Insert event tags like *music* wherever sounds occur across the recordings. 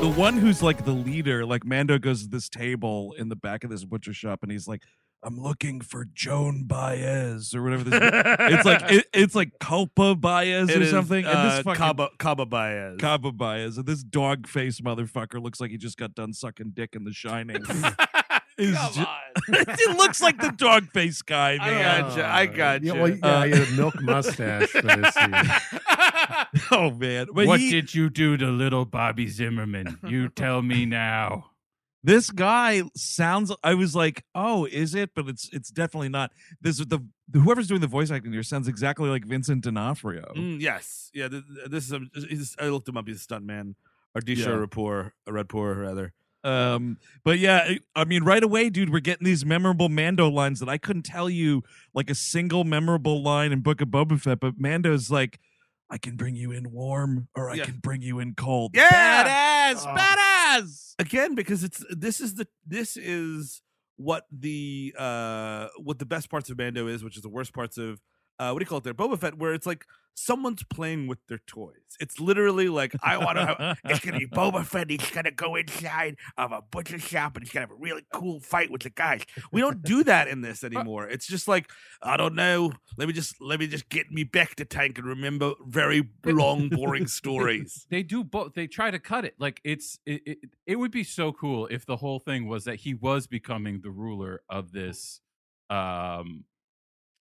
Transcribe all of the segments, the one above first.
the one who's like the leader, like Mando goes to this table in the back of this butcher shop, and he's like, "I'm looking for Joan Baez or whatever." This it's like it, it's like Culpa Baez It or is, something. and uh, this fucking Cabo, Cabo Baez. Cabo Baez, and this dog face motherfucker looks like he just got done sucking dick in The Shining. *laughs* Is Come ju- on. *laughs* it looks like the dog face guy, I got gotcha. I gotcha. Yeah, well, yeah, Uh, he had a milk mustache for this *laughs* oh man, but what he- did you do to little Bobby Zimmerman? You *laughs* tell me now. this guy sounds i was like oh is it but it's it's definitely not this the whoever's doing the voice acting here sounds exactly like vincent d'onofrio Mm, yes. Yeah. This, this is. A, he's, I looked him up. He's a stuntman. Ardeshir Yeah. Rapport, a Red Poor rather. Um but yeah I- mean right away dude we're getting these memorable mando lines that i couldn't tell you like a single memorable line in book of boba fett but mando's like i can bring you in warm or i Yeah. can bring you in cold Yeah. badass Oh. badass again because it's this is the this is what the uh what the best parts of Mando is, which is the worst parts of uh what do you call it there, Boba Fett, where it's like someone's playing with their toys. It's literally like I want to. It's gonna be Boba Fett. He's gonna go inside of a butcher shop and he's gonna have a really cool fight with the guys. We don't do that in this *laughs* anymore. It's just like I don't know. Let me just let me just get me back to tank and remember very long, *laughs* boring stories. They do both. They try to cut it. Like it's it, it. It would be so cool if the whole thing was that he was becoming the ruler of this, um, uh,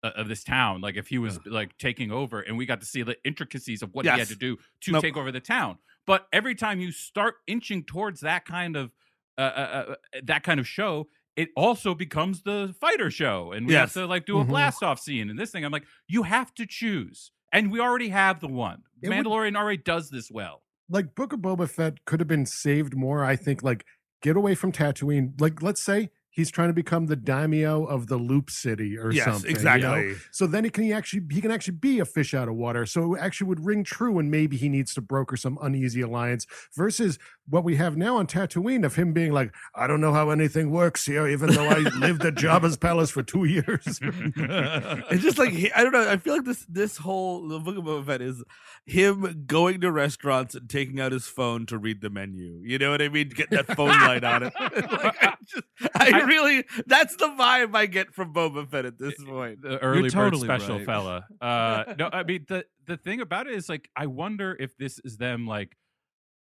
of this town. Like if he was like taking over, and we got to see the intricacies of what he had to do to Nope. take over the town. But every time you start inching towards that kind of uh, uh, uh, that kind of show, it also becomes the fighter show, and we Yes. have to like do a Mhm. blast off scene and this thing. I'm like, you have to choose, and we already have the one. It would- Mandalorian already does this well. like Book of Boba Fett could have been saved more. I think like get away from Tatooine. Like let's say he's trying to become the daimyo of the Loop City or yes, something. you exactly. know? So then he can actually he can actually be a fish out of water. So it actually would ring true, and maybe he needs to broker some uneasy alliance versus what we have now on Tatooine of him being like, I don't know how anything works here, even though I *laughs* lived at Jabba's palace for two years. it's just like I don't know. I feel like this this whole the book of Boba Fett is him going to restaurants and taking out his phone to read the menu. You know what I mean? Getting that phone light on it. *laughs* like, I, just, I, I- *laughs* really that's the vibe I get from Boba Fett at this point. the early totally bird special right. fella. *laughs* Uh, no, I mean the the thing about it is like I wonder if this is them like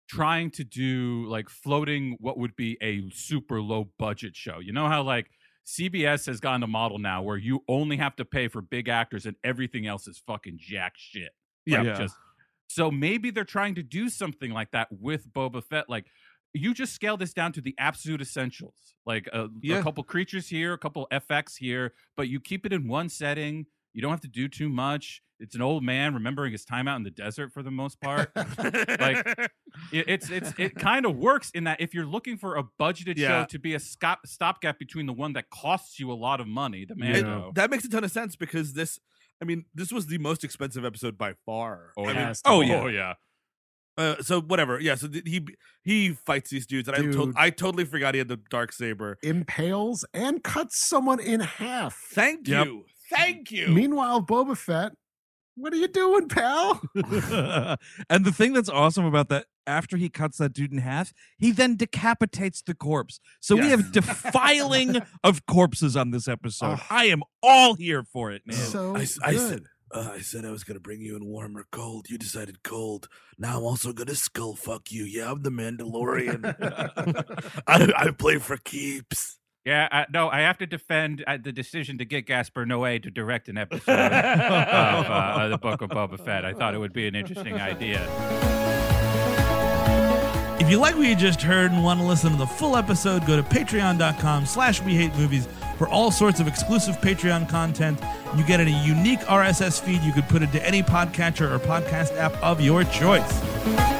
trying to do like floating what would be a super low budget show. You know how like CBS has gotten a model now where you only have to pay for big actors and everything else is fucking jack shit. Yeah. Like, Yeah. just so maybe they're trying to do something like that with Boba Fett. Like you just scale this down to the absolute essentials, like uh, a, Yeah. a couple creatures here, a couple FX here, but you keep it in one setting. You don't have to do too much. It's an old man remembering his time out in the desert for the most part. like it, it's it's it *laughs* kind of works in that if you're looking for a budgeted Yeah. show to be a stop stopgap between the one that costs you a lot of money, the. Mando. that makes a ton of sense because this I mean, this was the most expensive episode by far. Oh, I mean, oh, yeah. oh yeah. Uh, so whatever. Yeah, so th- he he fights these dudes and I to- I totally forgot he had the dark saber. Impales and cuts someone in half. Thank Yep. you. Thank you. Meanwhile, Boba Fett, what are you doing, pal? *laughs* and the thing that's awesome about that, after he cuts that dude in half, he then decapitates the corpse. So we have *laughs* defiling of corpses on this episode. Ugh. I am all here for it, man. So I s- I good. Said- Uh, I said I was gonna bring you in warm or cold. You decided cold. Now I'm also gonna skull fuck you. Yeah, I'm the Mandalorian. *laughs* I, I play for keeps. Yeah, I, no, I have to defend uh, the decision to get Gaspar Noé to direct an episode of uh, *laughs* uh, the Book of Boba Fett. I thought it would be an interesting idea. If you like what you just heard and want to listen to the full episode, go to patreon.com slash we hate movies for all sorts of exclusive Patreon content. You get a unique RSS feed you could put into any podcatcher or podcast app of your choice.